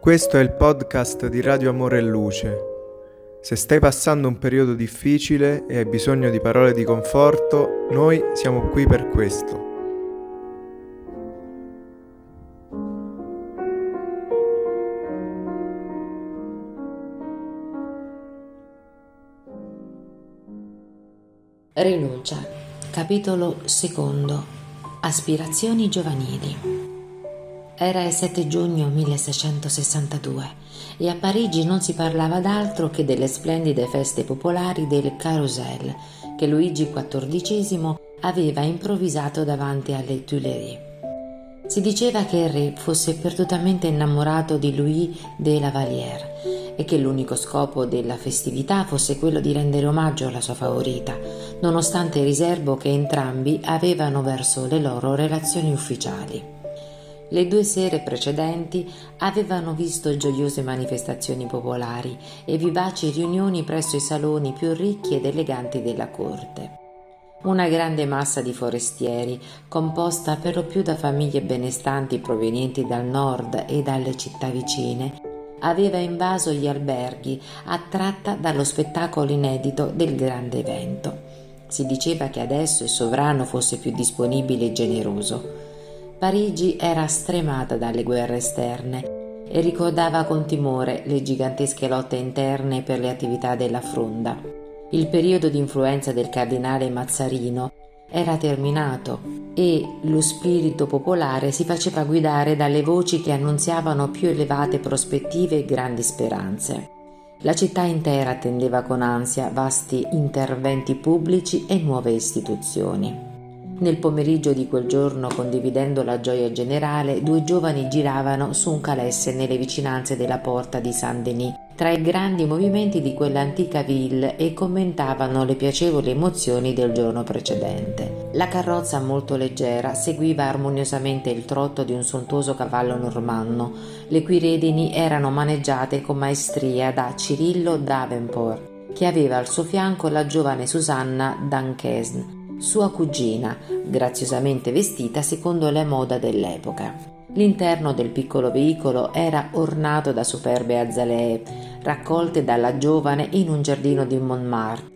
Questo è il podcast di Radio Amore e Luce. Se stai passando un periodo difficile e hai bisogno di parole di conforto, noi siamo qui per questo. Rinuncia. Capitolo secondo. Aspirazioni giovanili. Era il 7 giugno 1662 e a Parigi non si parlava d'altro che delle splendide feste popolari del Carousel che Luigi XIV aveva improvvisato davanti alle Tuileries. Si diceva che il re fosse perdutamente innamorato di Louis de la Vallière e che l'unico scopo della festività fosse quello di rendere omaggio alla sua favorita, nonostante il riservo che entrambi avevano verso le loro relazioni ufficiali. Le due sere precedenti avevano visto gioiose manifestazioni popolari e vivaci riunioni presso i saloni più ricchi ed eleganti della corte. Una grande massa di forestieri, composta per lo più da famiglie benestanti provenienti dal nord e dalle città vicine, aveva invaso gli alberghi, attratta dallo spettacolo inedito del grande evento. Si diceva che adesso il sovrano fosse più disponibile e generoso. Parigi era stremata dalle guerre esterne e ricordava con timore le gigantesche lotte interne per le attività della fronda. Il periodo di influenza del cardinale Mazzarino era terminato e lo spirito popolare si faceva guidare dalle voci che annunziavano più elevate prospettive e grandi speranze. La città intera attendeva con ansia vasti interventi pubblici e nuove istituzioni. Nel pomeriggio di quel giorno, condividendo la gioia generale, due giovani giravano su un calesse nelle vicinanze della porta di Saint-Denis, tra i grandi movimenti di quell'antica ville e commentavano le piacevoli emozioni del giorno precedente. La carrozza molto leggera seguiva armoniosamente il trotto di un sontuoso cavallo normanno, le cui redini erano maneggiate con maestria da Cirillo Davenport, che aveva al suo fianco la giovane Susanna Dankesn, sua cugina, graziosamente vestita secondo la moda dell'epoca. L'interno del piccolo veicolo era ornato da superbe azalee, raccolte dalla giovane in un giardino di Montmartre.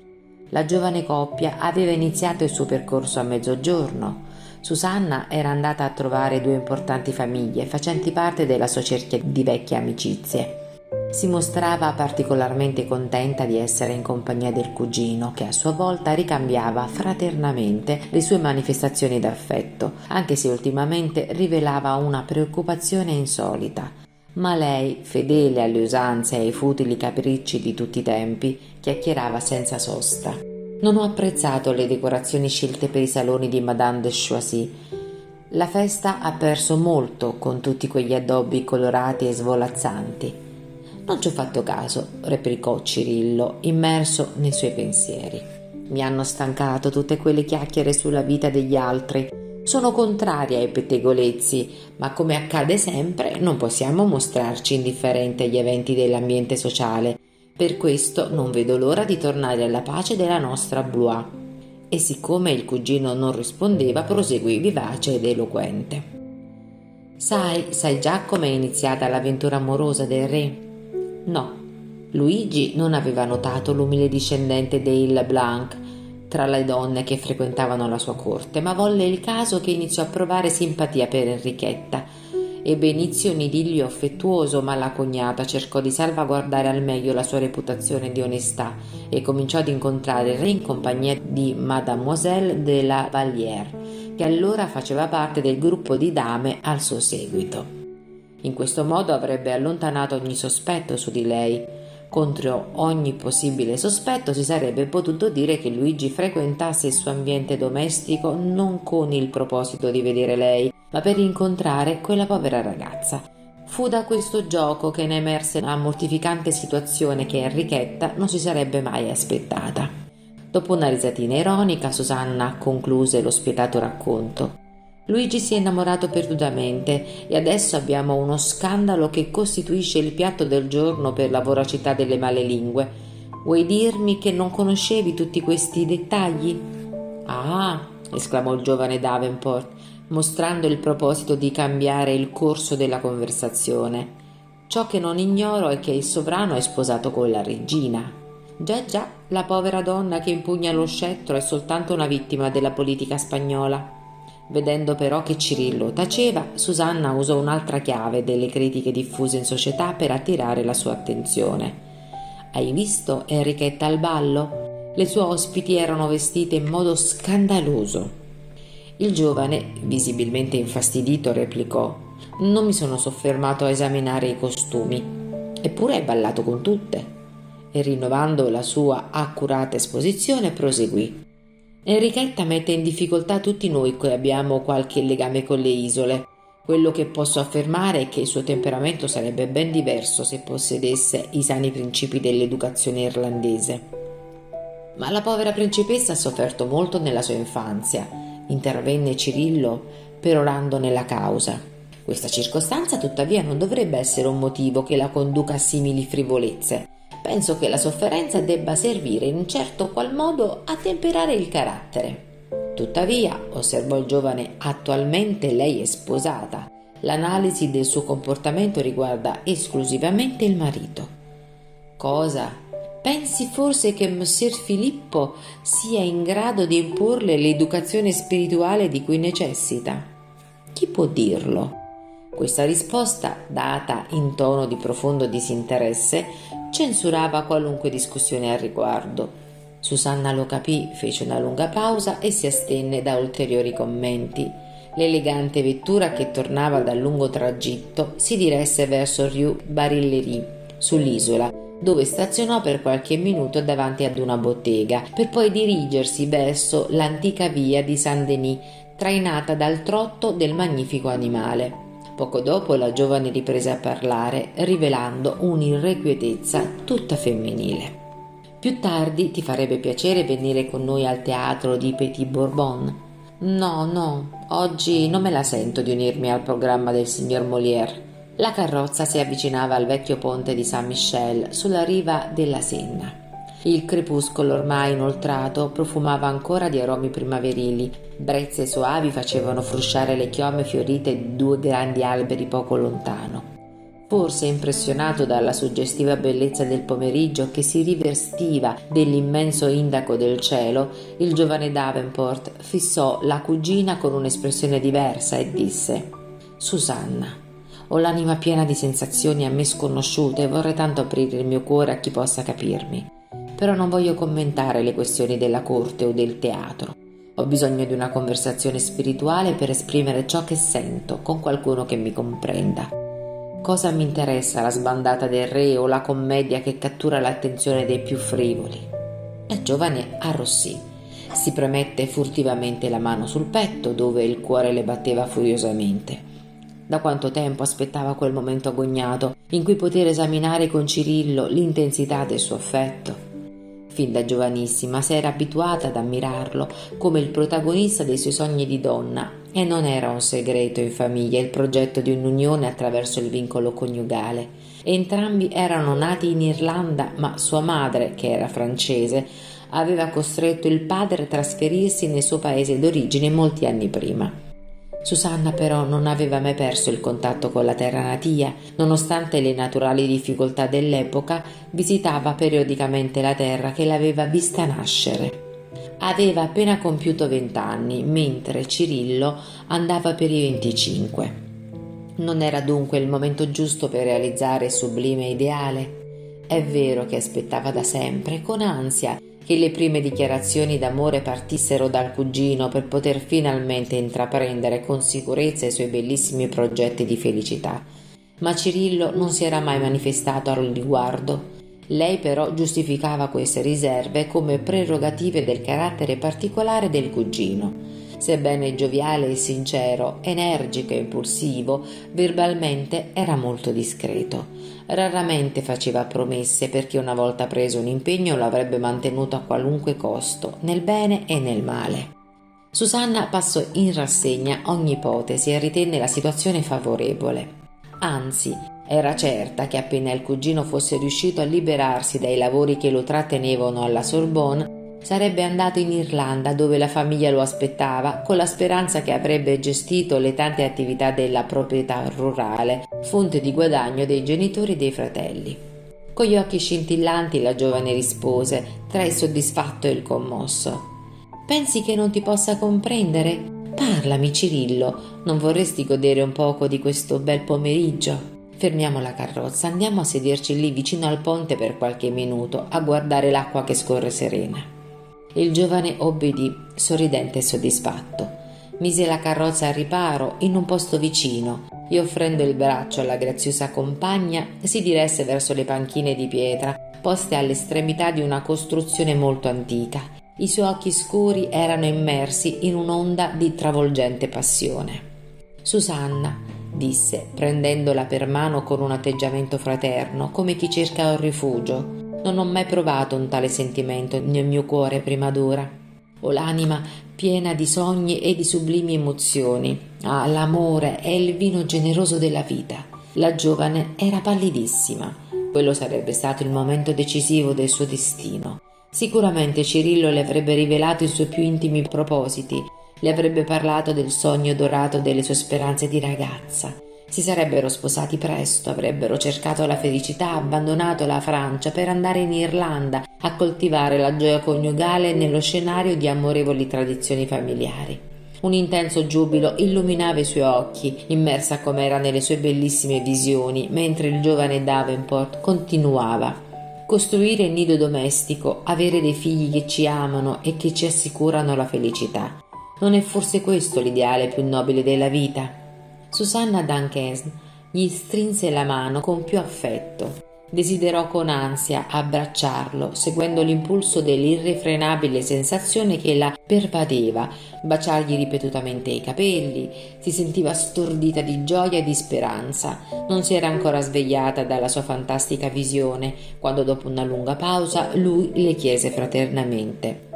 La giovane coppia aveva iniziato il suo percorso a mezzogiorno. Susanna era andata a trovare due importanti famiglie facenti parte della sua cerchia di vecchie amicizie si mostrava particolarmente contenta di essere in compagnia del cugino, che a sua volta ricambiava fraternamente le sue manifestazioni d'affetto, anche se ultimamente rivelava una preoccupazione insolita. Ma lei, fedele alle usanze e ai futili capricci di tutti i tempi, chiacchierava senza sosta. Non ho apprezzato le decorazioni scelte per i saloni di Madame de Choisy. La festa ha perso molto con tutti quegli addobbi colorati e svolazzanti. Non ci ho fatto caso, replicò Cirillo, immerso nei suoi pensieri. Mi hanno stancato tutte quelle chiacchiere sulla vita degli altri. Sono contraria ai pettegolezzi, ma come accade sempre non possiamo mostrarci indifferenti agli eventi dell'ambiente sociale. Per questo non vedo l'ora di tornare alla pace della nostra Blois. E siccome il cugino non rispondeva, proseguì vivace ed eloquente. Sai, sai già com'è iniziata l'avventura amorosa del re? No, Luigi non aveva notato l'umile discendente dei Leblanc tra le donne che frequentavano la sua corte, ma volle il caso che iniziò a provare simpatia per Enrichetta. Ebbe inizio un idillio affettuoso, ma la cognata cercò di salvaguardare al meglio la sua reputazione di onestà e cominciò ad incontrare il re in compagnia di Mademoiselle de la Vallière, che allora faceva parte del gruppo di dame al suo seguito. In questo modo avrebbe allontanato ogni sospetto su di lei. Contro ogni possibile sospetto si sarebbe potuto dire che Luigi frequentasse il suo ambiente domestico non con il proposito di vedere lei, ma per incontrare quella povera ragazza. Fu da questo gioco che ne emerse una mortificante situazione che Enrichetta non si sarebbe mai aspettata. Dopo una risatina ironica, Susanna concluse lo spietato racconto. Luigi si è innamorato perdutamente e adesso abbiamo uno scandalo che costituisce il piatto del giorno per la voracità delle male lingue. Vuoi dirmi che non conoscevi tutti questi dettagli? Ah, esclamò il giovane Davenport, mostrando il proposito di cambiare il corso della conversazione. Ciò che non ignoro è che il sovrano è sposato con la regina. Già già, la povera donna che impugna lo scettro è soltanto una vittima della politica spagnola. Vedendo però che Cirillo taceva, Susanna usò un'altra chiave delle critiche diffuse in società per attirare la sua attenzione. Hai visto Enrichetta al ballo? Le sue ospiti erano vestite in modo scandaloso. Il giovane, visibilmente infastidito, replicò non mi sono soffermato a esaminare i costumi, eppure hai ballato con tutte. E rinnovando la sua accurata esposizione proseguì. Enrichetta mette in difficoltà tutti noi che abbiamo qualche legame con le isole. Quello che posso affermare è che il suo temperamento sarebbe ben diverso se possedesse i sani principi dell'educazione irlandese. Ma la povera principessa ha sofferto molto nella sua infanzia, intervenne Cirillo perorandone la causa. Questa circostanza tuttavia non dovrebbe essere un motivo che la conduca a simili frivolezze. Penso che la sofferenza debba servire in un certo qual modo a temperare il carattere. Tuttavia, osservò il giovane, attualmente lei è sposata. L'analisi del suo comportamento riguarda esclusivamente il marito. Cosa? Pensi forse che Messer Filippo sia in grado di imporle l'educazione spirituale di cui necessita? Chi può dirlo? Questa risposta, data in tono di profondo disinteresse, censurava qualunque discussione al riguardo. Susanna lo capì, fece una lunga pausa e si astenne da ulteriori commenti. L'elegante vettura che tornava dal lungo tragitto si diresse verso Rue Barillery, sull'isola, dove stazionò per qualche minuto davanti ad una bottega, per poi dirigersi verso l'antica via di Saint-Denis, trainata dal trotto del magnifico animale. Poco dopo la giovane riprese a parlare, rivelando un'irrequietezza tutta femminile. Più tardi ti farebbe piacere venire con noi al teatro di Petit Bourbon? No, no, oggi non me la sento di unirmi al programma del signor Molière. La carrozza si avvicinava al vecchio ponte di Saint-Michel sulla riva della Senna. Il crepuscolo ormai inoltrato profumava ancora di aromi primaverili. Brezze soavi facevano frusciare le chiome fiorite di due grandi alberi poco lontano. Forse impressionato dalla suggestiva bellezza del pomeriggio che si rivestiva dell'immenso indaco del cielo, il giovane Davenport fissò la cugina con un'espressione diversa e disse Susanna, ho l'anima piena di sensazioni a me sconosciute e vorrei tanto aprire il mio cuore a chi possa capirmi però non voglio commentare le questioni della corte o del teatro. Ho bisogno di una conversazione spirituale per esprimere ciò che sento con qualcuno che mi comprenda. Cosa mi interessa la sbandata del re o la commedia che cattura l'attenzione dei più frivoli? La giovane arrossì. Si premette furtivamente la mano sul petto dove il cuore le batteva furiosamente. Da quanto tempo aspettava quel momento agognato in cui poter esaminare con Cirillo l'intensità del suo affetto. Fin da giovanissima si era abituata ad ammirarlo come il protagonista dei suoi sogni di donna e non era un segreto in famiglia il progetto di un'unione attraverso il vincolo coniugale. Entrambi erano nati in Irlanda, ma sua madre, che era francese, aveva costretto il padre a trasferirsi nel suo paese d'origine molti anni prima. Susanna però non aveva mai perso il contatto con la terra natia, nonostante le naturali difficoltà dell'epoca, visitava periodicamente la terra che l'aveva vista nascere. Aveva appena compiuto vent'anni, mentre Cirillo andava per i venticinque. Non era dunque il momento giusto per realizzare il sublime ideale. È vero che aspettava da sempre, con ansia, che le prime dichiarazioni d'amore partissero dal cugino per poter finalmente intraprendere con sicurezza i suoi bellissimi progetti di felicità. Ma Cirillo non si era mai manifestato al riguardo. Lei però giustificava queste riserve come prerogative del carattere particolare del cugino. Sebbene gioviale e sincero, energico e impulsivo, verbalmente era molto discreto. Raramente faceva promesse perché una volta preso un impegno lo avrebbe mantenuto a qualunque costo, nel bene e nel male. Susanna passò in rassegna ogni ipotesi e ritenne la situazione favorevole. Anzi, era certa che appena il cugino fosse riuscito a liberarsi dai lavori che lo trattenevano alla Sorbonne, sarebbe andato in Irlanda dove la famiglia lo aspettava con la speranza che avrebbe gestito le tante attività della proprietà rurale fonte di guadagno dei genitori e dei fratelli. Con gli occhi scintillanti la giovane rispose, tra il soddisfatto e il commosso. Pensi che non ti possa comprendere? Parlami, Cirillo, non vorresti godere un poco di questo bel pomeriggio? Fermiamo la carrozza, andiamo a sederci lì vicino al ponte per qualche minuto, a guardare l'acqua che scorre serena. Il giovane obbedì, sorridente e soddisfatto. Mise la carrozza al riparo in un posto vicino e offrendo il braccio alla graziosa compagna si diresse verso le panchine di pietra poste all'estremità di una costruzione molto antica. I suoi occhi scuri erano immersi in un'onda di travolgente passione. Susanna, disse, prendendola per mano con un atteggiamento fraterno, come chi cerca un rifugio. Non ho mai provato un tale sentimento nel mio cuore prima d'ora. Ho l'anima piena di sogni e di sublimi emozioni. Ah, l'amore è il vino generoso della vita. La giovane era pallidissima. Quello sarebbe stato il momento decisivo del suo destino. Sicuramente Cirillo le avrebbe rivelato i suoi più intimi propositi le avrebbe parlato del sogno dorato delle sue speranze di ragazza. Si sarebbero sposati presto, avrebbero cercato la felicità, abbandonato la Francia per andare in Irlanda a coltivare la gioia coniugale nello scenario di amorevoli tradizioni familiari. Un intenso giubilo illuminava i suoi occhi, immersa com'era nelle sue bellissime visioni, mentre il giovane Davenport continuava. Costruire il nido domestico, avere dei figli che ci amano e che ci assicurano la felicità. Non è forse questo l'ideale più nobile della vita? Susanna Duncan gli strinse la mano con più affetto. Desiderò con ansia abbracciarlo, seguendo l'impulso dell'irrefrenabile sensazione che la pervadeva, baciargli ripetutamente i capelli, si sentiva stordita di gioia e di speranza. Non si era ancora svegliata dalla sua fantastica visione, quando dopo una lunga pausa lui le chiese fraternamente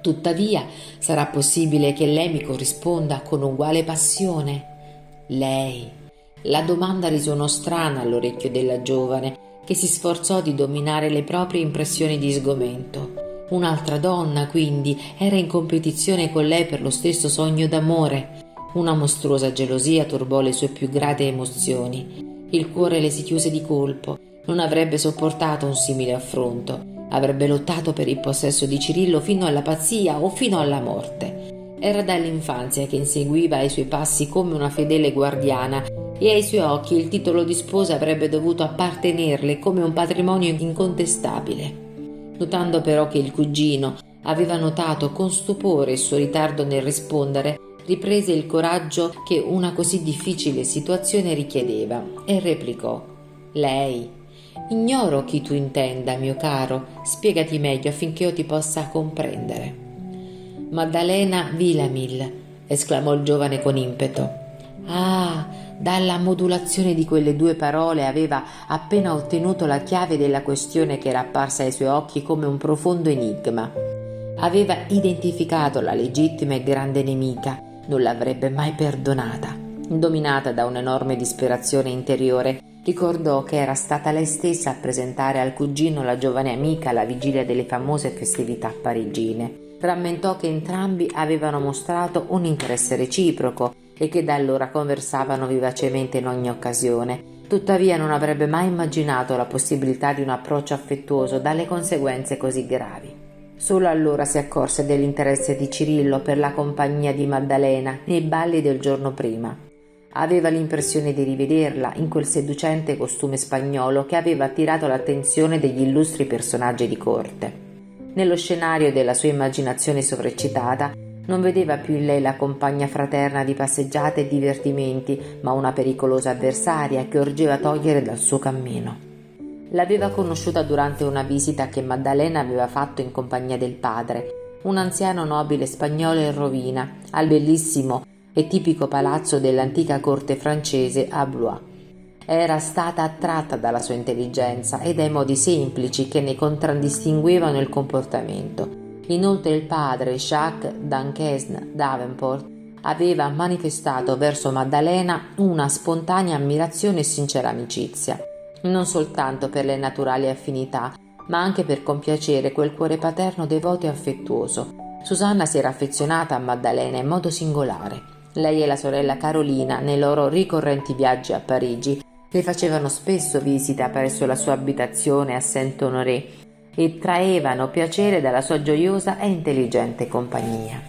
Tuttavia sarà possibile che lei mi corrisponda con uguale passione? Lei. La domanda risuonò strana all'orecchio della giovane, che si sforzò di dominare le proprie impressioni di sgomento. Un'altra donna, quindi, era in competizione con lei per lo stesso sogno d'amore. Una mostruosa gelosia turbò le sue più grate emozioni. Il cuore le si chiuse di colpo. Non avrebbe sopportato un simile affronto. Avrebbe lottato per il possesso di Cirillo fino alla pazzia o fino alla morte. Era dall'infanzia che inseguiva ai suoi passi come una fedele guardiana e ai suoi occhi il titolo di sposa avrebbe dovuto appartenerle come un patrimonio incontestabile. Notando però che il cugino aveva notato con stupore il suo ritardo nel rispondere, riprese il coraggio che una così difficile situazione richiedeva e replicò Lei, Ignoro chi tu intenda, mio caro, spiegati meglio affinché io ti possa comprendere. Maddalena Vilamil, esclamò il giovane con impeto. Ah, dalla modulazione di quelle due parole aveva appena ottenuto la chiave della questione che era apparsa ai suoi occhi come un profondo enigma. Aveva identificato la legittima e grande nemica, non l'avrebbe mai perdonata. Dominata da un'enorme disperazione interiore, Ricordò che era stata lei stessa a presentare al cugino la giovane amica alla vigilia delle famose festività parigine. Rammentò che entrambi avevano mostrato un interesse reciproco e che da allora conversavano vivacemente in ogni occasione. Tuttavia non avrebbe mai immaginato la possibilità di un approccio affettuoso dalle conseguenze così gravi. Solo allora si accorse dell'interesse di Cirillo per la compagnia di Maddalena nei balli del giorno prima. Aveva l'impressione di rivederla in quel seducente costume spagnolo che aveva attirato l'attenzione degli illustri personaggi di corte. Nello scenario della sua immaginazione sovreccitata non vedeva più in lei la compagna fraterna di passeggiate e divertimenti, ma una pericolosa avversaria che orgeva togliere dal suo cammino. L'aveva conosciuta durante una visita che Maddalena aveva fatto in compagnia del padre, un anziano nobile spagnolo in rovina, al bellissimo e tipico palazzo dell'antica corte francese a Blois. Era stata attratta dalla sua intelligenza e dai modi semplici che ne contraddistinguevano il comportamento. Inoltre il padre, Jacques Duncasne Davenport, aveva manifestato verso Maddalena una spontanea ammirazione e sincera amicizia, non soltanto per le naturali affinità, ma anche per compiacere quel cuore paterno devoto e affettuoso. Susanna si era affezionata a Maddalena in modo singolare. Lei e la sorella Carolina, nei loro ricorrenti viaggi a Parigi, Le facevano spesso visita presso la sua abitazione a Saint-Honoré e traevano piacere dalla sua gioiosa e intelligente compagnia.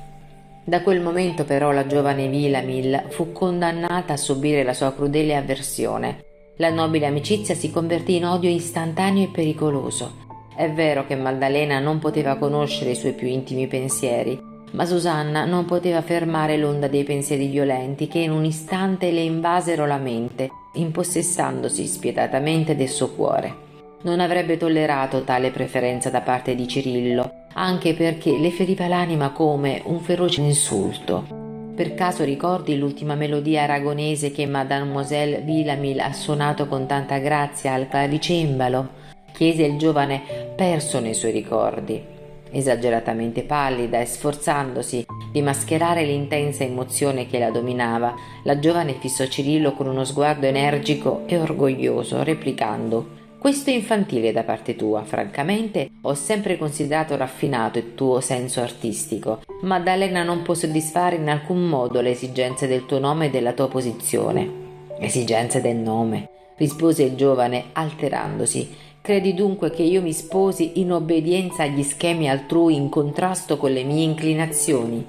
Da quel momento però la giovane Villamil fu condannata a subire la sua crudele avversione. La nobile amicizia si convertì in odio istantaneo e pericoloso. È vero che Maddalena non poteva conoscere i suoi più intimi pensieri, ma Susanna non poteva fermare l'onda dei pensieri violenti che in un istante le invasero la mente, impossessandosi spietatamente del suo cuore. Non avrebbe tollerato tale preferenza da parte di Cirillo, anche perché le feriva l'anima come un feroce insulto. Per caso ricordi l'ultima melodia aragonese che Mademoiselle Villamil ha suonato con tanta grazia al clavicembalo? chiese il giovane perso nei suoi ricordi. Esageratamente pallida e sforzandosi di mascherare l'intensa emozione che la dominava, la giovane fissò Cirillo con uno sguardo energico e orgoglioso, replicando questo è infantile da parte tua, francamente ho sempre considerato raffinato il tuo senso artistico. Maddalena non può soddisfare in alcun modo le esigenze del tuo nome e della tua posizione. Esigenze del nome, rispose il giovane, alterandosi. Credi dunque che io mi sposi in obbedienza agli schemi altrui in contrasto con le mie inclinazioni?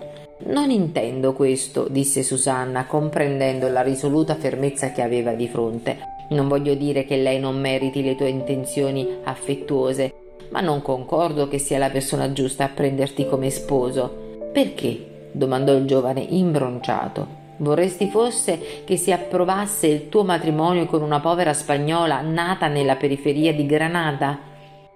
Non intendo questo, disse Susanna, comprendendo la risoluta fermezza che aveva di fronte. Non voglio dire che lei non meriti le tue intenzioni affettuose, ma non concordo che sia la persona giusta a prenderti come sposo. Perché? domandò il giovane imbronciato. Vorresti fosse che si approvasse il tuo matrimonio con una povera spagnola nata nella periferia di Granada?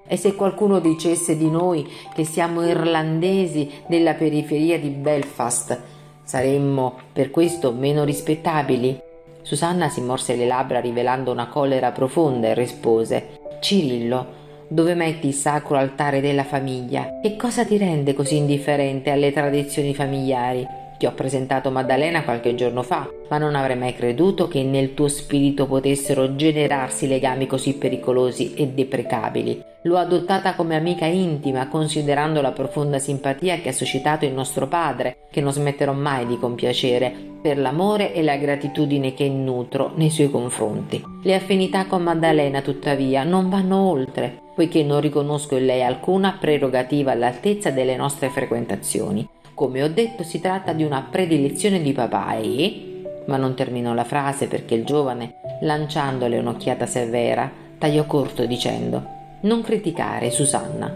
E se qualcuno dicesse di noi che siamo irlandesi della periferia di Belfast, saremmo per questo meno rispettabili? Susanna si morse le labbra rivelando una collera profonda e rispose Cirillo, dove metti il sacro altare della famiglia? Che cosa ti rende così indifferente alle tradizioni familiari? Ti ho presentato Maddalena qualche giorno fa, ma non avrei mai creduto che nel tuo spirito potessero generarsi legami così pericolosi e deprecabili. L'ho adottata come amica intima, considerando la profonda simpatia che ha suscitato il nostro padre, che non smetterò mai di compiacere, per l'amore e la gratitudine che nutro nei suoi confronti. Le affinità con Maddalena, tuttavia, non vanno oltre, poiché non riconosco in lei alcuna prerogativa all'altezza delle nostre frequentazioni. Come ho detto, si tratta di una predilezione di papà e... Ma non terminò la frase perché il giovane, lanciandole un'occhiata severa, tagliò corto dicendo Non criticare, Susanna.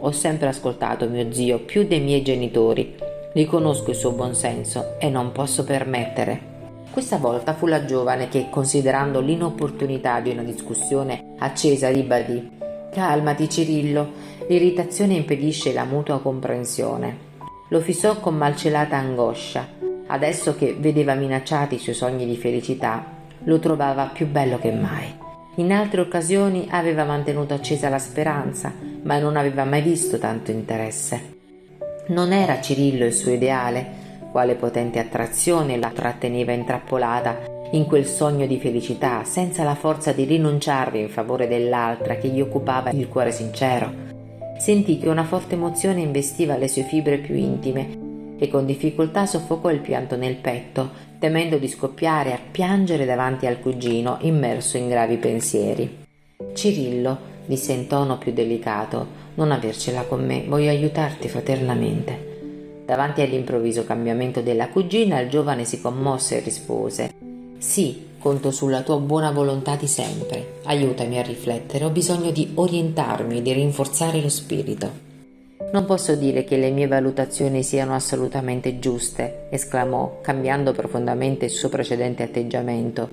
Ho sempre ascoltato mio zio più dei miei genitori. Riconosco il suo buonsenso e non posso permettere. Questa volta fu la giovane che, considerando l'inopportunità di una discussione accesa, ribadì Calmati, Cirillo, l'irritazione impedisce la mutua comprensione. Lo fissò con malcelata angoscia. Adesso che vedeva minacciati i suoi sogni di felicità, lo trovava più bello che mai. In altre occasioni aveva mantenuto accesa la speranza, ma non aveva mai visto tanto interesse. Non era Cirillo il suo ideale, quale potente attrazione la tratteneva intrappolata in quel sogno di felicità, senza la forza di rinunciarvi in favore dell'altra che gli occupava il cuore sincero sentì che una forte emozione investiva le sue fibre più intime e con difficoltà soffocò il pianto nel petto, temendo di scoppiare a piangere davanti al cugino immerso in gravi pensieri. Cirillo, disse in tono più delicato, non avercela con me, voglio aiutarti fraternamente. Davanti all'improvviso cambiamento della cugina, il giovane si commosse e rispose Sì, Conto sulla tua buona volontà di sempre. Aiutami a riflettere, ho bisogno di orientarmi e di rinforzare lo spirito. Non posso dire che le mie valutazioni siano assolutamente giuste, esclamò, cambiando profondamente il suo precedente atteggiamento.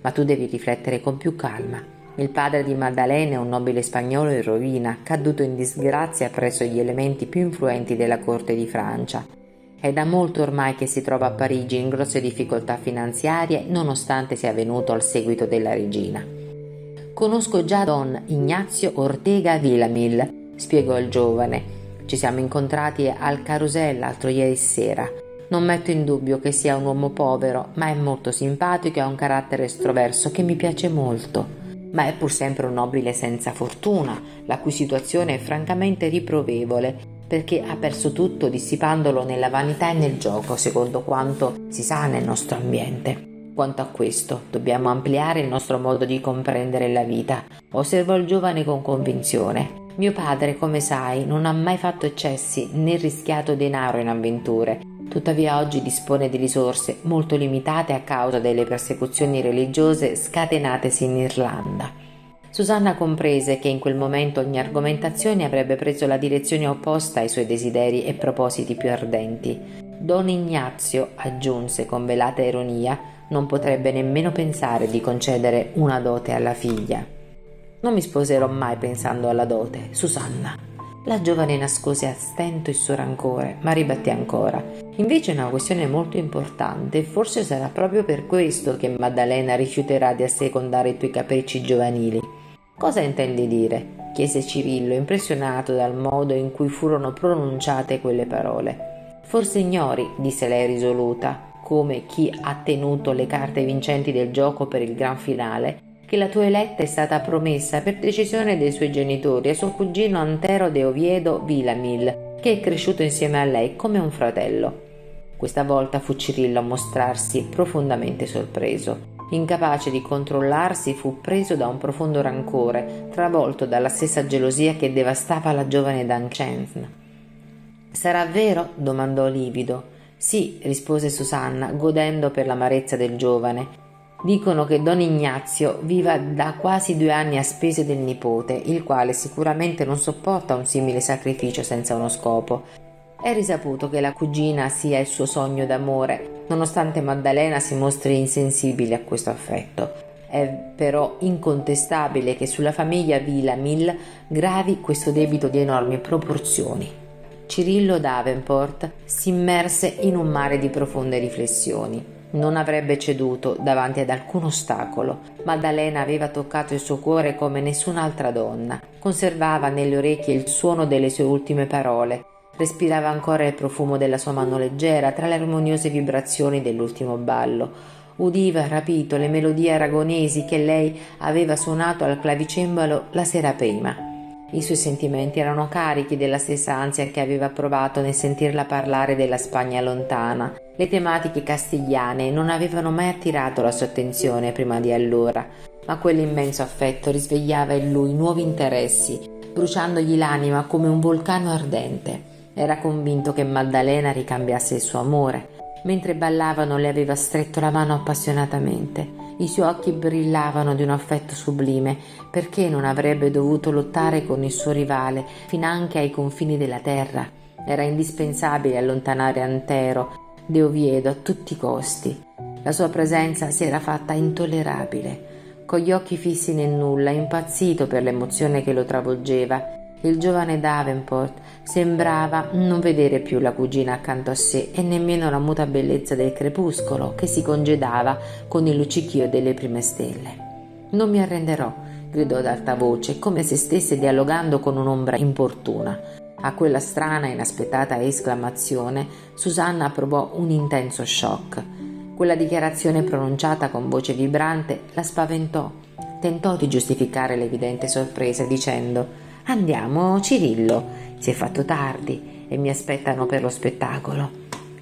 Ma tu devi riflettere con più calma. Il padre di Maddalena è un nobile spagnolo in rovina, caduto in disgrazia presso gli elementi più influenti della corte di Francia è da molto ormai che si trova a Parigi in grosse difficoltà finanziarie nonostante sia venuto al seguito della regina. Conosco già don Ignazio Ortega Villamil, spiegò il giovane. Ci siamo incontrati al Carusel l'altro ieri sera. Non metto in dubbio che sia un uomo povero, ma è molto simpatico e ha un carattere estroverso che mi piace molto. Ma è pur sempre un nobile senza fortuna, la cui situazione è francamente riprovevole perché ha perso tutto dissipandolo nella vanità e nel gioco, secondo quanto si sa nel nostro ambiente. Quanto a questo, dobbiamo ampliare il nostro modo di comprendere la vita, osservò il giovane con convinzione. Mio padre, come sai, non ha mai fatto eccessi né rischiato denaro in avventure. Tuttavia oggi dispone di risorse molto limitate a causa delle persecuzioni religiose scatenatesi in Irlanda. Susanna comprese che in quel momento ogni argomentazione avrebbe preso la direzione opposta ai suoi desideri e propositi più ardenti. Don Ignazio, aggiunse con velata ironia, non potrebbe nemmeno pensare di concedere una dote alla figlia. Non mi sposerò mai pensando alla dote, Susanna. La giovane nascose a stento il suo rancore, ma ribatté ancora. Invece è una questione molto importante e forse sarà proprio per questo che Maddalena rifiuterà di assecondare i tuoi capricci giovanili. Cosa intendi dire? chiese Cirillo, impressionato dal modo in cui furono pronunciate quelle parole. Forse ignori, disse lei risoluta, come chi ha tenuto le carte vincenti del gioco per il gran finale, che la tua eletta è stata promessa per decisione dei suoi genitori a suo cugino Antero de Oviedo Vilamil, che è cresciuto insieme a lei come un fratello. Questa volta fu Cirillo a mostrarsi profondamente sorpreso. Incapace di controllarsi, fu preso da un profondo rancore, travolto dalla stessa gelosia che devastava la giovane Danchen. Sarà vero? domandò livido. Sì, rispose Susanna, godendo per l'amarezza del giovane. Dicono che Don Ignazio viva da quasi due anni a spese del nipote, il quale sicuramente non sopporta un simile sacrificio senza uno scopo. È risaputo che la cugina sia il suo sogno d'amore, nonostante Maddalena si mostri insensibile a questo affetto. È però incontestabile che sulla famiglia Villamil gravi questo debito di enormi proporzioni. Cirillo Davenport si immerse in un mare di profonde riflessioni. Non avrebbe ceduto davanti ad alcun ostacolo. Maddalena aveva toccato il suo cuore come nessun'altra donna. Conservava nelle orecchie il suono delle sue ultime parole. Respirava ancora il profumo della sua mano leggera tra le armoniose vibrazioni dell'ultimo ballo. Udiva rapito le melodie aragonesi che lei aveva suonato al clavicembalo la sera prima. I suoi sentimenti erano carichi della stessa ansia che aveva provato nel sentirla parlare della Spagna lontana. Le tematiche castigliane non avevano mai attirato la sua attenzione prima di allora, ma quell'immenso affetto risvegliava in lui nuovi interessi, bruciandogli l'anima come un vulcano ardente. Era convinto che Maddalena ricambiasse il suo amore. Mentre ballavano le aveva stretto la mano appassionatamente i suoi occhi brillavano di un affetto sublime, perché non avrebbe dovuto lottare con il suo rivale finanche ai confini della terra. Era indispensabile allontanare Antero, De Oviedo, a tutti i costi. La sua presenza si era fatta intollerabile. Con gli occhi fissi nel nulla, impazzito per l'emozione che lo travolgeva, il giovane Davenport sembrava non vedere più la cugina accanto a sé e nemmeno la muta bellezza del crepuscolo che si congedava con il luccichio delle prime stelle. Non mi arrenderò, gridò ad alta voce, come se stesse dialogando con un'ombra importuna. A quella strana e inaspettata esclamazione, Susanna provò un intenso shock. Quella dichiarazione pronunciata con voce vibrante la spaventò. Tentò di giustificare l'evidente sorpresa dicendo Andiamo, Cirillo, si è fatto tardi e mi aspettano per lo spettacolo.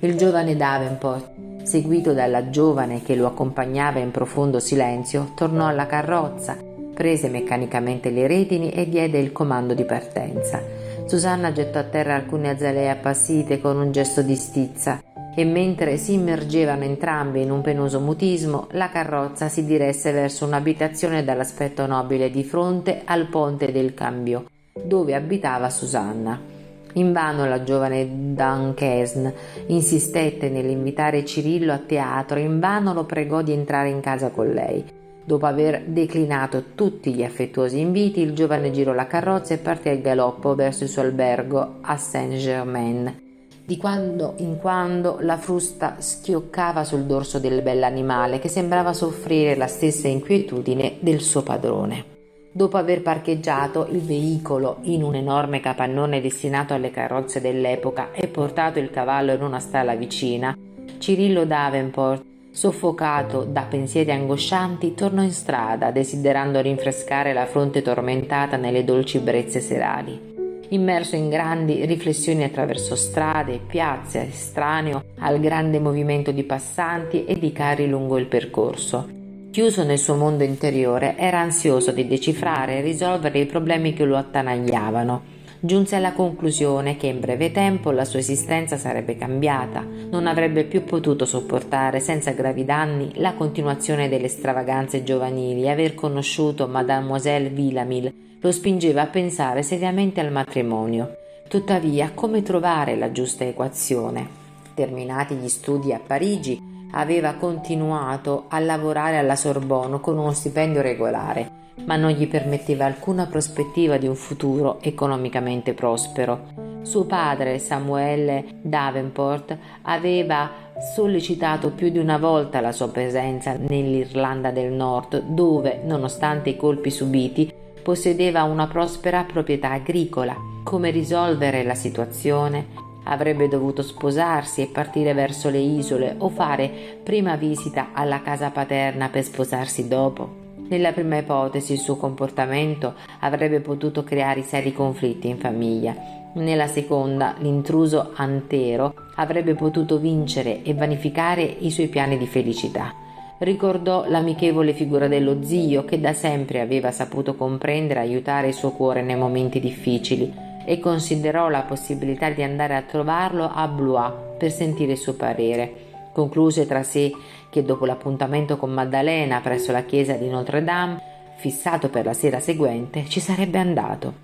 Il giovane Davenport, seguito dalla giovane che lo accompagnava in profondo silenzio, tornò alla carrozza, prese meccanicamente le redini e diede il comando di partenza. Susanna gettò a terra alcune azalee appassite con un gesto di stizza e mentre si immergevano entrambi in un penoso mutismo, la carrozza si diresse verso un'abitazione dall'aspetto nobile di fronte al ponte del cambio, dove abitava Susanna. Invano la giovane Dunkesn insistette nell'invitare Cirillo a teatro, invano lo pregò di entrare in casa con lei. Dopo aver declinato tutti gli affettuosi inviti, il giovane girò la carrozza e partì al galoppo verso il suo albergo a Saint-Germain. Di quando in quando la frusta schioccava sul dorso del bell'animale che sembrava soffrire la stessa inquietudine del suo padrone. Dopo aver parcheggiato il veicolo in un enorme capannone destinato alle carrozze dell'epoca e portato il cavallo in una stalla vicina, Cirillo Davenport, soffocato da pensieri angoscianti, tornò in strada, desiderando rinfrescare la fronte tormentata nelle dolci brezze serali. immerso in grandi riflessioni attraverso strade, piazze, estraneo al grande movimento di passanti e di carri lungo il percorso. Chiuso nel suo mondo interiore, era ansioso di decifrare e risolvere i problemi che lo attanagliavano giunse alla conclusione che in breve tempo la sua esistenza sarebbe cambiata, non avrebbe più potuto sopportare senza gravi danni la continuazione delle stravaganze giovanili aver conosciuto Mademoiselle Villamil lo spingeva a pensare seriamente al matrimonio. Tuttavia, come trovare la giusta equazione? Terminati gli studi a Parigi, aveva continuato a lavorare alla Sorbonne con uno stipendio regolare ma non gli permetteva alcuna prospettiva di un futuro economicamente prospero. Suo padre, Samuele Davenport, aveva sollecitato più di una volta la sua presenza nell'Irlanda del Nord, dove, nonostante i colpi subiti, possedeva una prospera proprietà agricola. Come risolvere la situazione? Avrebbe dovuto sposarsi e partire verso le isole o fare prima visita alla casa paterna per sposarsi dopo. Nella prima ipotesi il suo comportamento avrebbe potuto creare seri conflitti in famiglia. Nella seconda, l'intruso antero avrebbe potuto vincere e vanificare i suoi piani di felicità. Ricordò l'amichevole figura dello zio che da sempre aveva saputo comprendere e aiutare il suo cuore nei momenti difficili e considerò la possibilità di andare a trovarlo a Blois per sentire il suo parere. Concluse tra sé che dopo l'appuntamento con Maddalena presso la chiesa di Notre Dame, fissato per la sera seguente, ci sarebbe andato.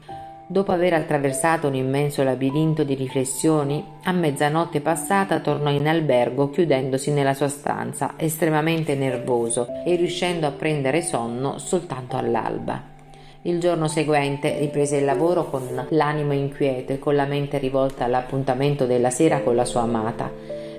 Dopo aver attraversato un immenso labirinto di riflessioni, a mezzanotte passata tornò in albergo chiudendosi nella sua stanza, estremamente nervoso e riuscendo a prendere sonno soltanto all'alba. Il giorno seguente riprese il lavoro con l'animo inquieto e con la mente rivolta all'appuntamento della sera con la sua amata.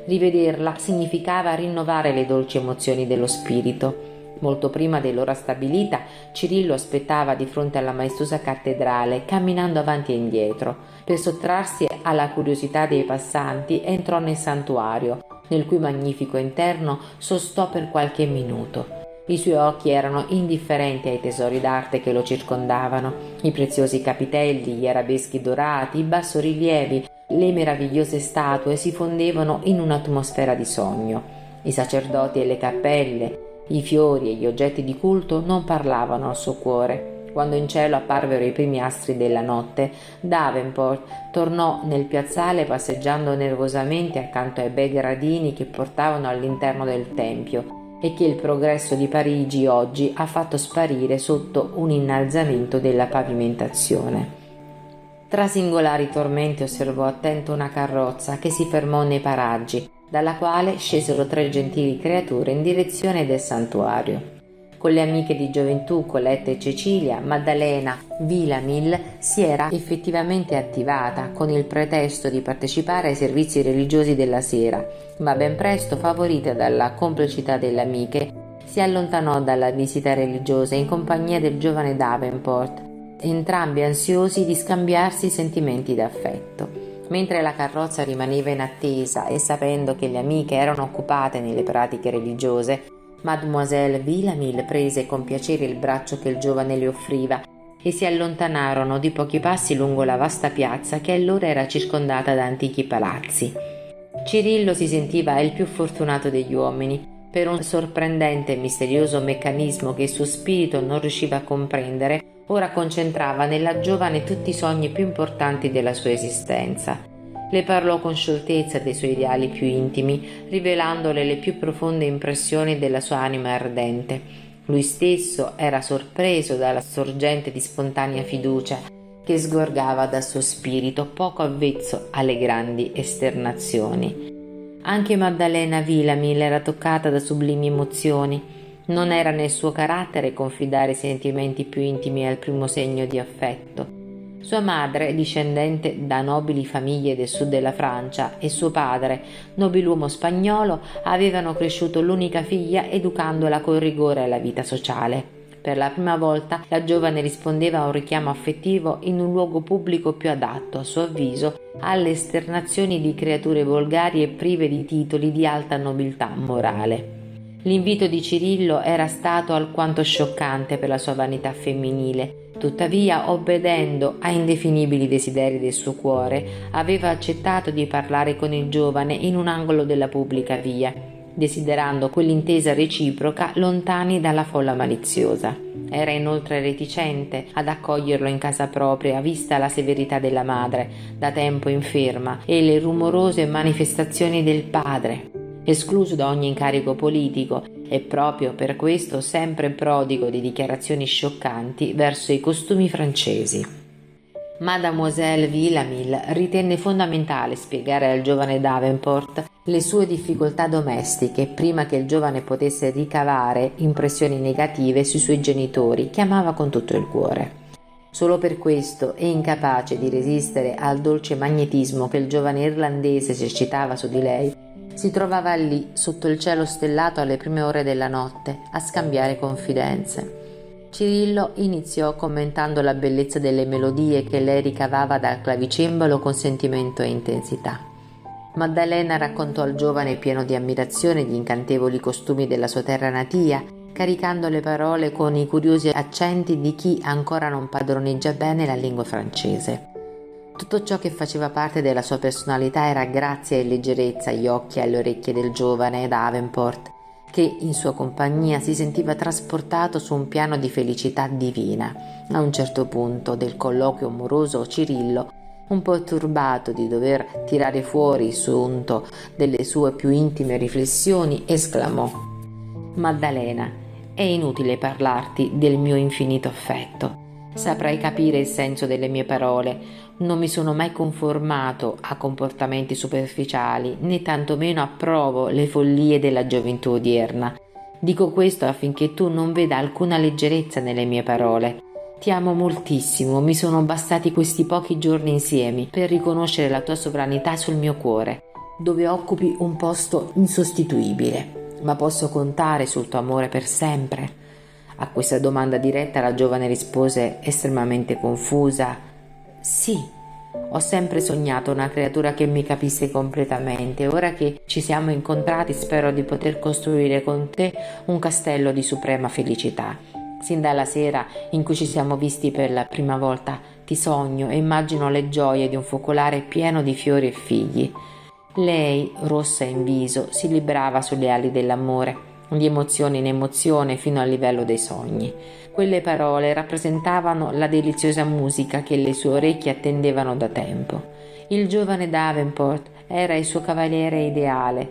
Rivederla significava rinnovare le dolci emozioni dello spirito. Molto prima dell'ora stabilita, Cirillo aspettava di fronte alla maestosa cattedrale, camminando avanti e indietro. Per sottrarsi alla curiosità dei passanti, entrò nel santuario, nel cui magnifico interno sostò per qualche minuto. I suoi occhi erano indifferenti ai tesori d'arte che lo circondavano, i preziosi capitelli, gli arabeschi dorati, i bassorilievi, le meravigliose statue si fondevano in un'atmosfera di sogno. I sacerdoti e le cappelle, i fiori e gli oggetti di culto non parlavano al suo cuore. Quando in cielo apparvero i primi astri della notte, Davenport tornò nel piazzale passeggiando nervosamente accanto ai bei gradini che portavano all'interno del tempio e che il progresso di Parigi oggi ha fatto sparire sotto un innalzamento della pavimentazione. Tra singolari tormenti osservò attento una carrozza che si fermò nei paraggi, dalla quale scesero tre gentili creature in direzione del santuario. Con le amiche di gioventù Colette e Cecilia, Maddalena Vilamil si era effettivamente attivata con il pretesto di partecipare ai servizi religiosi della sera, ma ben presto, favorita dalla complicità delle amiche, si allontanò dalla visita religiosa in compagnia del giovane Davenport entrambi ansiosi di scambiarsi sentimenti d'affetto. Mentre la carrozza rimaneva in attesa e sapendo che le amiche erano occupate nelle pratiche religiose, Mademoiselle Villamil prese con piacere il braccio che il giovane le offriva e si allontanarono di pochi passi lungo la vasta piazza che allora era circondata da antichi palazzi. Cirillo si sentiva il più fortunato degli uomini per un sorprendente e misterioso meccanismo che il suo spirito non riusciva a comprendere ora concentrava nella giovane tutti i sogni più importanti della sua esistenza. Le parlò con scioltezza dei suoi ideali più intimi, rivelandole le più profonde impressioni della sua anima ardente. Lui stesso era sorpreso dalla sorgente di spontanea fiducia che sgorgava dal suo spirito poco avvezzo alle grandi esternazioni. Anche Maddalena Villamil era toccata da sublimi emozioni non era nel suo carattere confidare i sentimenti più intimi al primo segno di affetto. Sua madre, discendente da nobili famiglie del sud della Francia, e suo padre, nobiluomo spagnolo, avevano cresciuto l'unica figlia educandola con rigore alla vita sociale. Per la prima volta la giovane rispondeva a un richiamo affettivo in un luogo pubblico più adatto, a suo avviso, alle esternazioni di creature volgari e prive di titoli di alta nobiltà morale. L'invito di Cirillo era stato alquanto scioccante per la sua vanità femminile, tuttavia, obbedendo a indefinibili desideri del suo cuore, aveva accettato di parlare con il giovane in un angolo della pubblica via, desiderando quell'intesa reciproca lontani dalla folla maliziosa. Era inoltre reticente ad accoglierlo in casa propria, vista la severità della madre, da tempo inferma, e le rumorose manifestazioni del padre, escluso da ogni incarico politico e proprio per questo sempre prodigo di dichiarazioni scioccanti verso i costumi francesi. Mademoiselle Villamil ritenne fondamentale spiegare al giovane Davenport le sue difficoltà domestiche prima che il giovane potesse ricavare impressioni negative sui suoi genitori che amava con tutto il cuore. Solo per questo e incapace di resistere al dolce magnetismo che il giovane irlandese esercitava su di lei, si trovava lì, sotto il cielo stellato alle prime ore della notte, a scambiare confidenze. Cirillo iniziò commentando la bellezza delle melodie che lei ricavava dal clavicembalo con sentimento e intensità. Maddalena raccontò al giovane pieno di ammirazione gli incantevoli costumi della sua terra natia, caricando le parole con i curiosi accenti di chi ancora non padroneggia bene la lingua francese. Tutto ciò che faceva parte della sua personalità era grazia e leggerezza agli occhi e alle orecchie del giovane Davenport, che in sua compagnia si sentiva trasportato su un piano di felicità divina. A un certo punto del colloquio amoroso Cirillo, un po' turbato di dover tirare fuori il sunto delle sue più intime riflessioni, esclamò Maddalena, è inutile parlarti del mio infinito affetto. Saprai capire il senso delle mie parole. Non mi sono mai conformato a comportamenti superficiali, né tantomeno approvo le follie della gioventù odierna. Dico questo affinché tu non veda alcuna leggerezza nelle mie parole. Ti amo moltissimo, mi sono bastati questi pochi giorni insieme per riconoscere la tua sovranità sul mio cuore, dove occupi un posto insostituibile. Ma posso contare sul tuo amore per sempre? A questa domanda diretta la giovane rispose estremamente confusa Sì, ho sempre sognato una creatura che mi capisse completamente. Ora che ci siamo incontrati spero di poter costruire con te un castello di suprema felicità. Sin dalla sera in cui ci siamo visti per la prima volta ti sogno e immagino le gioie di un focolare pieno di fiori e figli. Lei, rossa in viso, si librava sulle ali dell'amore di emozione in emozione fino al livello dei sogni. Quelle parole rappresentavano la deliziosa musica che le sue orecchie attendevano da tempo. Il giovane Davenport era il suo cavaliere ideale.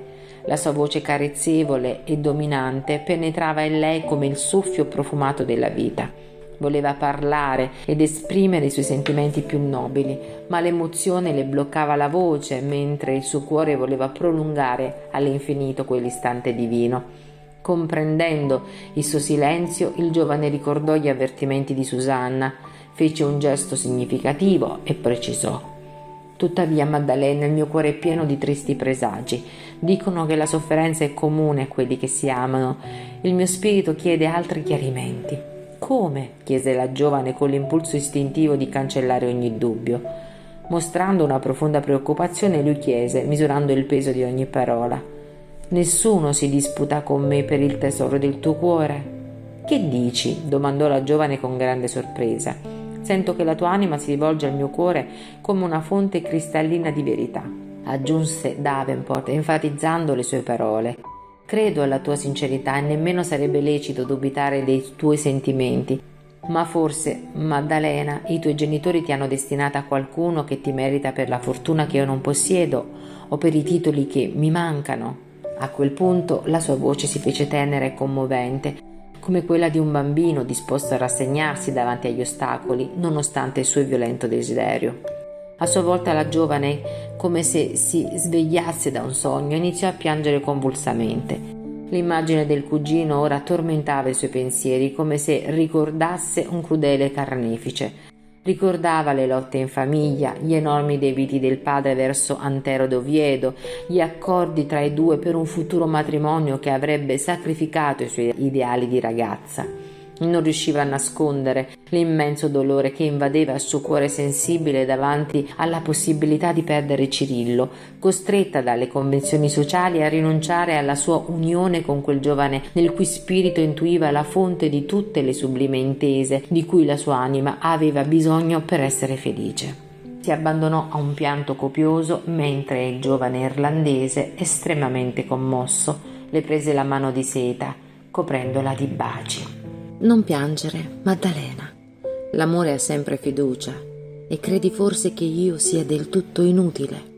La sua voce carezzevole e dominante penetrava in lei come il soffio profumato della vita. Voleva parlare ed esprimere i suoi sentimenti più nobili, ma l'emozione le bloccava la voce mentre il suo cuore voleva prolungare all'infinito quell'istante divino. Comprendendo il suo silenzio, il giovane ricordò gli avvertimenti di Susanna, fece un gesto significativo e precisò. Tuttavia, Maddalena, il mio cuore è pieno di tristi presagi. Dicono che la sofferenza è comune a quelli che si amano. Il mio spirito chiede altri chiarimenti. Come? chiese la giovane con l'impulso istintivo di cancellare ogni dubbio. Mostrando una profonda preoccupazione, lui chiese, misurando il peso di ogni parola. Nessuno si disputa con me per il tesoro del tuo cuore. Che dici? domandò la giovane con grande sorpresa. Sento che la tua anima si rivolge al mio cuore come una fonte cristallina di verità, aggiunse Davenport enfatizzando le sue parole. Credo alla tua sincerità e nemmeno sarebbe lecito dubitare dei tuoi sentimenti. Ma forse, Maddalena, i tuoi genitori ti hanno destinata a qualcuno che ti merita per la fortuna che io non possiedo o per i titoli che mi mancano. A quel punto la sua voce si fece tenera e commovente, come quella di un bambino disposto a rassegnarsi davanti agli ostacoli, nonostante il suo violento desiderio. A sua volta la giovane, come se si svegliasse da un sogno, iniziò a piangere convulsamente. L'immagine del cugino ora tormentava i suoi pensieri come se ricordasse un crudele carnefice, Ricordava le lotte in famiglia, gli enormi debiti del padre verso Antero d'Oviedo, gli accordi tra i due per un futuro matrimonio che avrebbe sacrificato i suoi ideali di ragazza. Non riusciva a nascondere l'immenso dolore che invadeva il suo cuore sensibile davanti alla possibilità di perdere Cirillo, costretta dalle convenzioni sociali a rinunciare alla sua unione con quel giovane nel cui spirito intuiva la fonte di tutte le sublime intese di cui la sua anima aveva bisogno per essere felice. Si abbandonò a un pianto copioso mentre il giovane irlandese, estremamente commosso, le prese la mano di seta, coprendola di baci. Non piangere, Maddalena. L'amore ha sempre fiducia e credi forse che io sia del tutto inutile.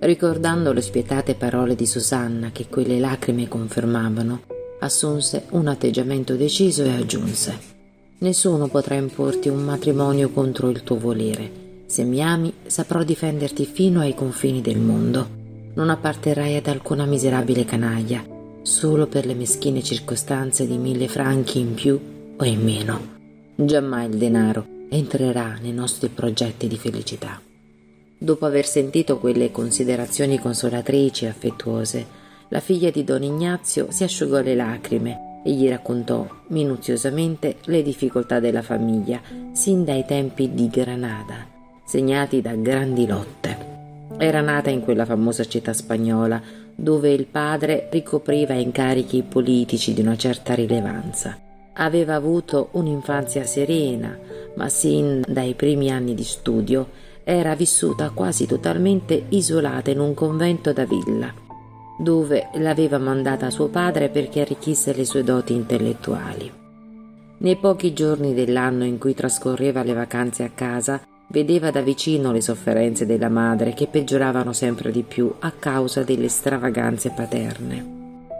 Ricordando le spietate parole di Susanna che quelle lacrime confermavano, assunse un atteggiamento deciso e aggiunse Nessuno potrà importi un matrimonio contro il tuo volere. Se mi ami, saprò difenderti fino ai confini del mondo. Non apparterai ad alcuna miserabile canaglia, solo per le meschine circostanze di mille franchi in più o in meno. Giammai il denaro entrerà nei nostri progetti di felicità. Dopo aver sentito quelle considerazioni consolatrici e affettuose, la figlia di don Ignazio si asciugò le lacrime e gli raccontò minuziosamente le difficoltà della famiglia sin dai tempi di Granada, segnati da grandi lotte. Era nata in quella famosa città spagnola dove il padre ricopriva incarichi politici di una certa rilevanza Aveva avuto un'infanzia serena, ma sin dai primi anni di studio era vissuta quasi totalmente isolata in un convento da villa, dove l'aveva mandata suo padre perché arricchisse le sue doti intellettuali. Nei pochi giorni dell'anno in cui trascorreva le vacanze a casa, vedeva da vicino le sofferenze della madre che peggioravano sempre di più a causa delle stravaganze paterne.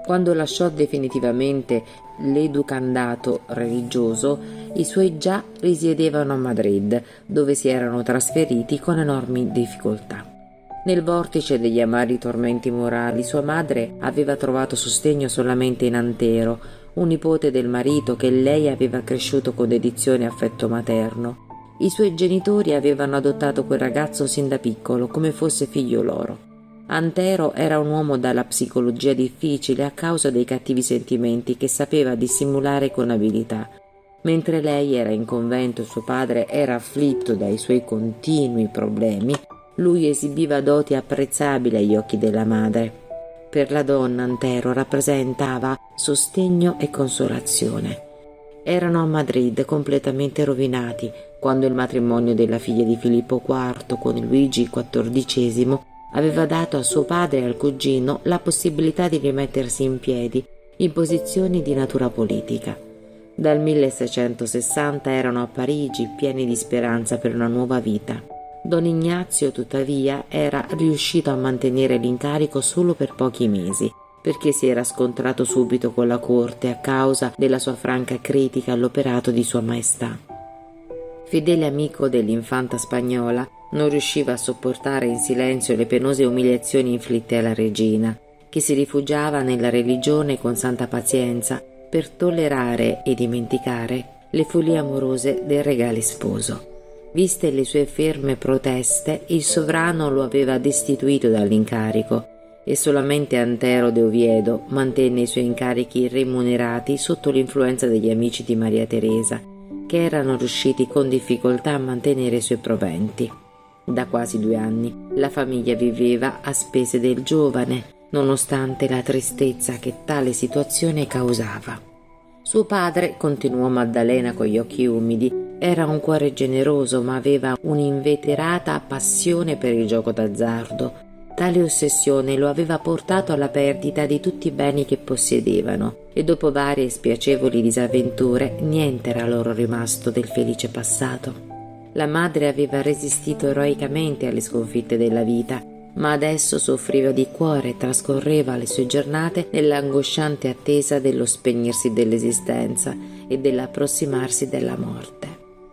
Quando lasciò definitivamente l'educandato religioso, i suoi già risiedevano a Madrid, dove si erano trasferiti con enormi difficoltà. Nel vortice degli amari tormenti morali, sua madre aveva trovato sostegno solamente in Antero, un nipote del marito che lei aveva cresciuto con dedizione e affetto materno. I suoi genitori avevano adottato quel ragazzo sin da piccolo, come fosse figlio loro. Antero era un uomo dalla psicologia difficile a causa dei cattivi sentimenti che sapeva dissimulare con abilità. Mentre lei era in convento suo padre era afflitto dai suoi continui problemi, lui esibiva doti apprezzabili agli occhi della madre. Per la donna Antero rappresentava sostegno e consolazione. Erano a Madrid completamente rovinati quando il matrimonio della figlia di Filippo IV con Luigi XIV aveva dato a suo padre e al cugino la possibilità di rimettersi in piedi in posizioni di natura politica. Dal 1660 erano a Parigi pieni di speranza per una nuova vita. Don Ignazio, tuttavia, era riuscito a mantenere l'incarico solo per pochi mesi, perché si era scontrato subito con la corte a causa della sua franca critica all'operato di Sua Maestà. Fedele amico dell'infanta spagnola, non riusciva a sopportare in silenzio le penose umiliazioni inflitte alla regina, che si rifugiava nella religione con santa pazienza per tollerare e dimenticare le follie amorose del regale sposo. Viste le sue ferme proteste, il sovrano lo aveva destituito dall'incarico e solamente Antero de Oviedo mantenne i suoi incarichi remunerati sotto l'influenza degli amici di Maria Teresa, che erano riusciti con difficoltà a mantenere i suoi proventi. Da quasi due anni la famiglia viveva a spese del giovane, nonostante la tristezza che tale situazione causava. Suo padre, continuò Maddalena con gli occhi umidi, era un cuore generoso ma aveva un'inveterata passione per il gioco d'azzardo. Tale ossessione lo aveva portato alla perdita di tutti i beni che possedevano e dopo varie spiacevoli disavventure niente era loro rimasto del felice passato. La madre aveva resistito eroicamente alle sconfitte della vita, ma adesso soffriva di cuore e trascorreva le sue giornate nell'angosciante attesa dello spegnersi dell'esistenza e dell'approssimarsi della morte.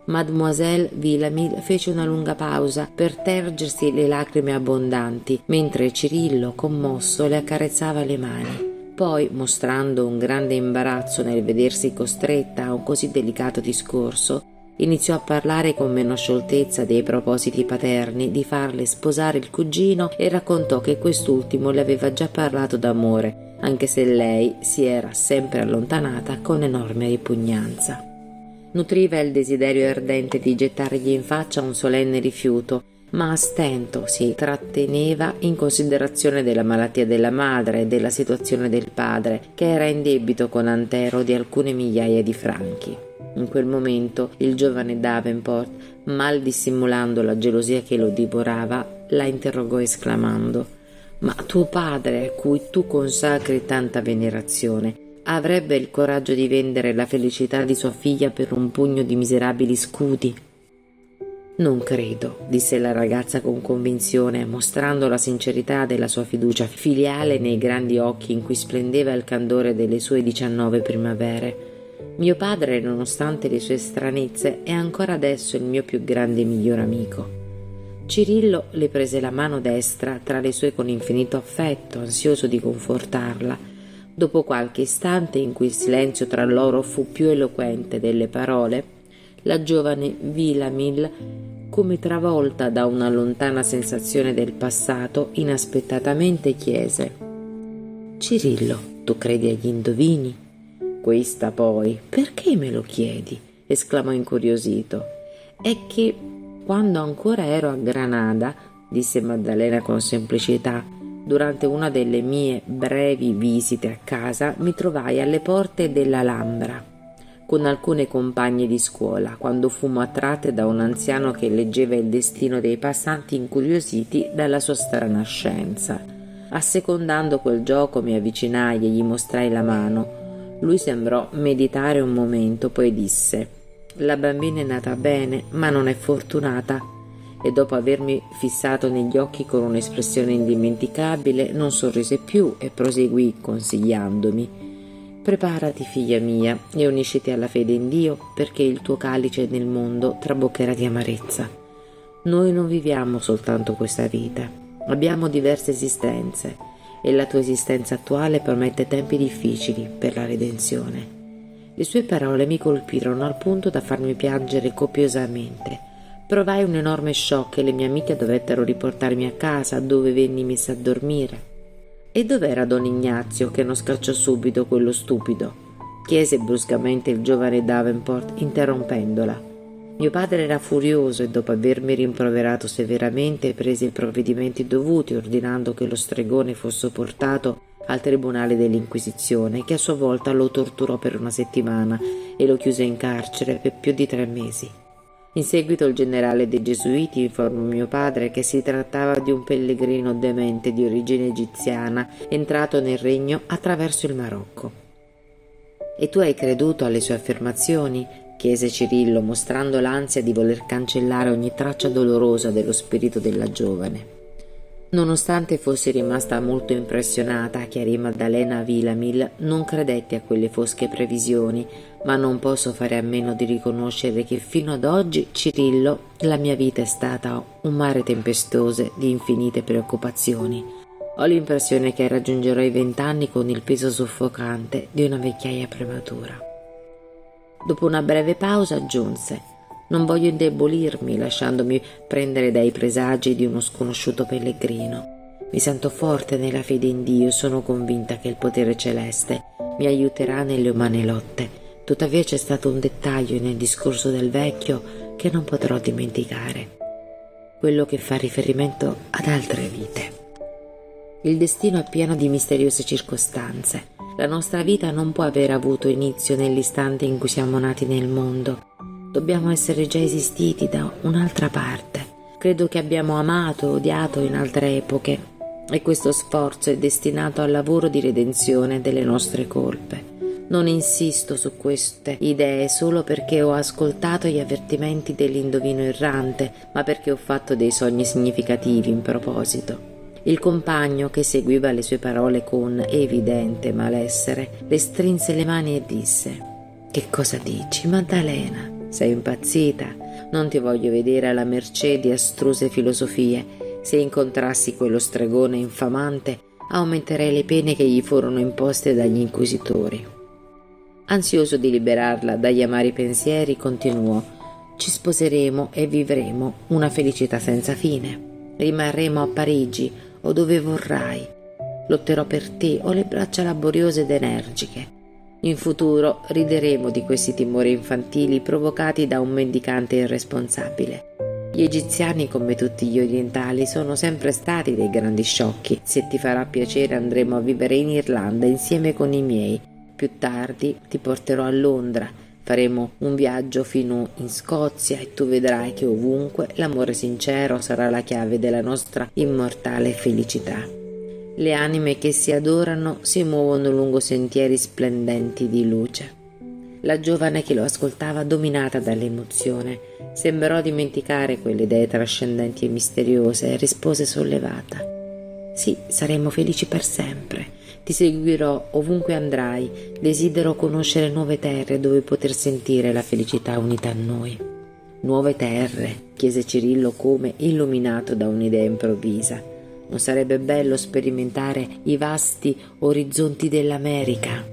Mademoiselle Villamil fece una lunga pausa per tergersi le lacrime abbondanti, mentre Cirillo, commosso, le accarezzava le mani. Poi, mostrando un grande imbarazzo nel vedersi costretta a un così delicato discorso, Iniziò a parlare con meno scioltezza dei propositi paterni di farle sposare il cugino e raccontò che quest'ultimo le aveva già parlato d'amore, anche se lei si era sempre allontanata con enorme ripugnanza. Nutriva il desiderio ardente di gettargli in faccia un solenne rifiuto, ma a stento si tratteneva in considerazione della malattia della madre e della situazione del padre, che era in debito con Antero di alcune migliaia di franchi. In quel momento il giovane Davenport, mal dissimulando la gelosia che lo divorava, la interrogò esclamando Ma tuo padre, a cui tu consacri tanta venerazione, avrebbe il coraggio di vendere la felicità di sua figlia per un pugno di miserabili scudi? Non credo, disse la ragazza con convinzione, mostrando la sincerità della sua fiducia filiale nei grandi occhi in cui splendeva il candore delle sue diciannove primavere. Mio padre, nonostante le sue stranezze, è ancora adesso il mio più grande e miglior amico. Cirillo le prese la mano destra tra le sue con infinito affetto, ansioso di confortarla Dopo qualche istante in cui il silenzio tra loro fu più eloquente delle parole, la giovane Vilamil, come travolta da una lontana sensazione del passato, inaspettatamente chiese Cirillo, tu credi agli indovini? Questa poi, perché me lo chiedi? esclamò incuriosito. È che quando ancora ero a Granada, disse Maddalena con semplicità, Durante una delle mie brevi visite a casa mi trovai alle porte dell'Alhambra con alcune compagne di scuola quando fummo attratte da un anziano che leggeva il destino dei passanti incuriositi dalla sua strana scienza. Assecondando quel gioco mi avvicinai e gli mostrai la mano. Lui sembrò meditare un momento, poi disse La bambina è nata bene, ma non è fortunata e dopo avermi fissato negli occhi con un'espressione indimenticabile non sorrise più e proseguì consigliandomi Preparati, figlia mia, e unisciti alla fede in Dio, perché il tuo calice nel mondo traboccherà di amarezza. Noi non viviamo soltanto questa vita, abbiamo diverse esistenze e la tua esistenza attuale promette tempi difficili per la redenzione. Le sue parole mi colpirono al punto da farmi piangere copiosamente Provai un enorme shock e le mie amiche dovettero riportarmi a casa dove venni messa a dormire. E dov'era don Ignazio che non scacciò subito quello stupido? chiese bruscamente il giovane Davenport interrompendola. Mio padre era furioso e dopo avermi rimproverato severamente prese i provvedimenti dovuti ordinando che lo stregone fosse portato al tribunale dell'Inquisizione che a sua volta lo torturò per una settimana e lo chiuse in carcere per più di tre mesi. In seguito il generale dei Gesuiti informò mio padre che si trattava di un pellegrino demente di origine egiziana entrato nel regno attraverso il Marocco. E tu hai creduto alle sue affermazioni? Chiese Cirillo, mostrando l'ansia di voler cancellare ogni traccia dolorosa dello spirito della giovane. Nonostante fossi rimasta molto impressionata, chiarì Maddalena Vilamil, non credetti a quelle fosche previsioni, ma non posso fare a meno di riconoscere che fino ad oggi, Cirillo, la mia vita è stata un mare tempestoso di infinite preoccupazioni. Ho l'impressione che raggiungerò i vent'anni con il peso soffocante di una vecchiaia prematura. Dopo una breve pausa aggiunse non voglio indebolirmi lasciandomi prendere dai presagi di uno sconosciuto pellegrino. Mi sento forte nella fede in Dio e sono convinta che il potere celeste mi aiuterà nelle umane lotte. Tuttavia c'è stato un dettaglio nel discorso del vecchio che non potrò dimenticare, quello che fa riferimento ad altre vite. Il destino è pieno di misteriose circostanze. La nostra vita non può aver avuto inizio nell'istante in cui siamo nati nel mondo dobbiamo essere già esistiti da un'altra parte. Credo che abbiamo amato odiato in altre epoche e questo sforzo è destinato al lavoro di redenzione delle nostre colpe. Non insisto su queste idee solo perché ho ascoltato gli avvertimenti dell'indovino errante, ma perché ho fatto dei sogni significativi in proposito. Il compagno, che seguiva le sue parole con evidente malessere, le strinse le mani e disse Che cosa dici, Maddalena? Sei impazzita? Non ti voglio vedere alla mercé di astruse filosofie. Se incontrassi quello stregone infamante, aumenterei le pene che gli furono imposte dagli inquisitori. Ansioso di liberarla dagli amari pensieri, continuò: Ci sposeremo e vivremo una felicità senza fine. Rimarremo a Parigi o dove vorrai. Lotterò per te, ho le braccia laboriose ed energiche. In futuro rideremo di questi timori infantili provocati da un mendicante irresponsabile. Gli egiziani, come tutti gli orientali, sono sempre stati dei grandi sciocchi. Se ti farà piacere andremo a vivere in Irlanda insieme con i miei. Più tardi ti porterò a Londra. Faremo un viaggio fino in Scozia e tu vedrai che ovunque l'amore sincero sarà la chiave della nostra immortale felicità. Le anime che si adorano si muovono lungo sentieri splendenti di luce. La giovane che lo ascoltava, dominata dall'emozione, sembrò dimenticare quelle idee trascendenti e misteriose e rispose sollevata. Sì, saremo felici per sempre. Ti seguirò ovunque andrai. Desidero conoscere nuove terre dove poter sentire la felicità unita a noi. Nuove terre, chiese Cirillo come illuminato da un'idea improvvisa. Non sarebbe bello sperimentare i vasti orizzonti dell'America?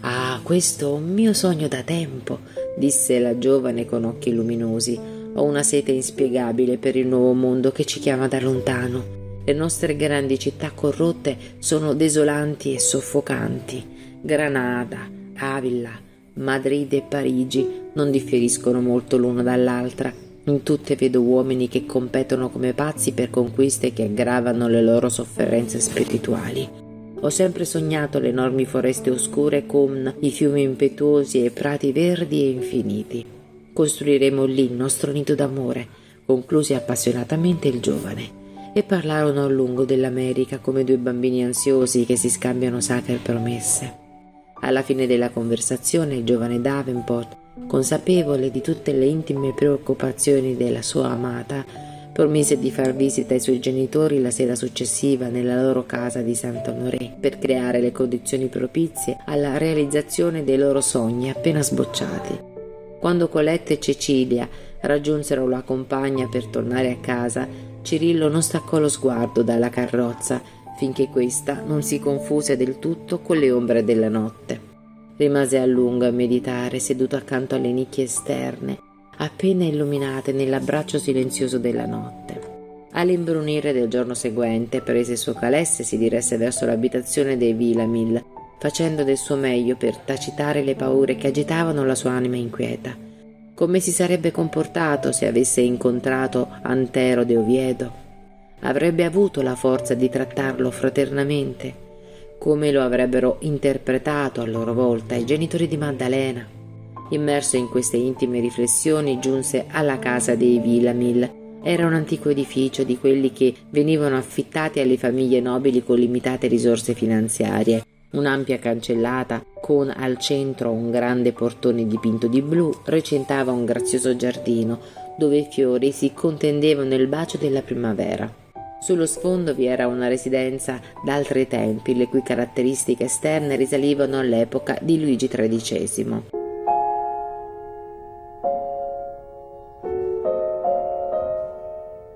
Ah, questo è un mio sogno da tempo, disse la giovane con occhi luminosi. Ho una sete inspiegabile per il nuovo mondo che ci chiama da lontano. Le nostre grandi città corrotte sono desolanti e soffocanti. Granada, Avila, Madrid e Parigi non differiscono molto l'una dall'altra in tutte vedo uomini che competono come pazzi per conquiste che aggravano le loro sofferenze spirituali. Ho sempre sognato le enormi foreste oscure con i fiumi impetuosi e i prati verdi e infiniti. Costruiremo lì il nostro nido d'amore, concluse appassionatamente il giovane. E parlarono a lungo dell'America come due bambini ansiosi che si scambiano sacre promesse. Alla fine della conversazione il giovane Davenport consapevole di tutte le intime preoccupazioni della sua amata, promise di far visita ai suoi genitori la sera successiva nella loro casa di Saint-Honoré per creare le condizioni propizie alla realizzazione dei loro sogni appena sbocciati. Quando Colette e Cecilia raggiunsero la compagna per tornare a casa, Cirillo non staccò lo sguardo dalla carrozza finché questa non si confuse del tutto con le ombre della notte. Rimase a lungo a meditare, seduto accanto alle nicchie esterne, appena illuminate nell'abbraccio silenzioso della notte. All'imbrunire del giorno seguente prese il suo calesse e si diresse verso l'abitazione dei Vilamil, facendo del suo meglio per tacitare le paure che agitavano la sua anima inquieta. Come si sarebbe comportato se avesse incontrato Antero de Oviedo? Avrebbe avuto la forza di trattarlo fraternamente? come lo avrebbero interpretato a loro volta i genitori di Maddalena. Immerso in queste intime riflessioni giunse alla casa dei Villamil. Era un antico edificio di quelli che venivano affittati alle famiglie nobili con limitate risorse finanziarie. Un'ampia cancellata con al centro un grande portone dipinto di blu recintava un grazioso giardino dove i fiori si contendevano il bacio della primavera. Sullo sfondo vi era una residenza d'altri tempi, le cui caratteristiche esterne risalivano all'epoca di Luigi XIII.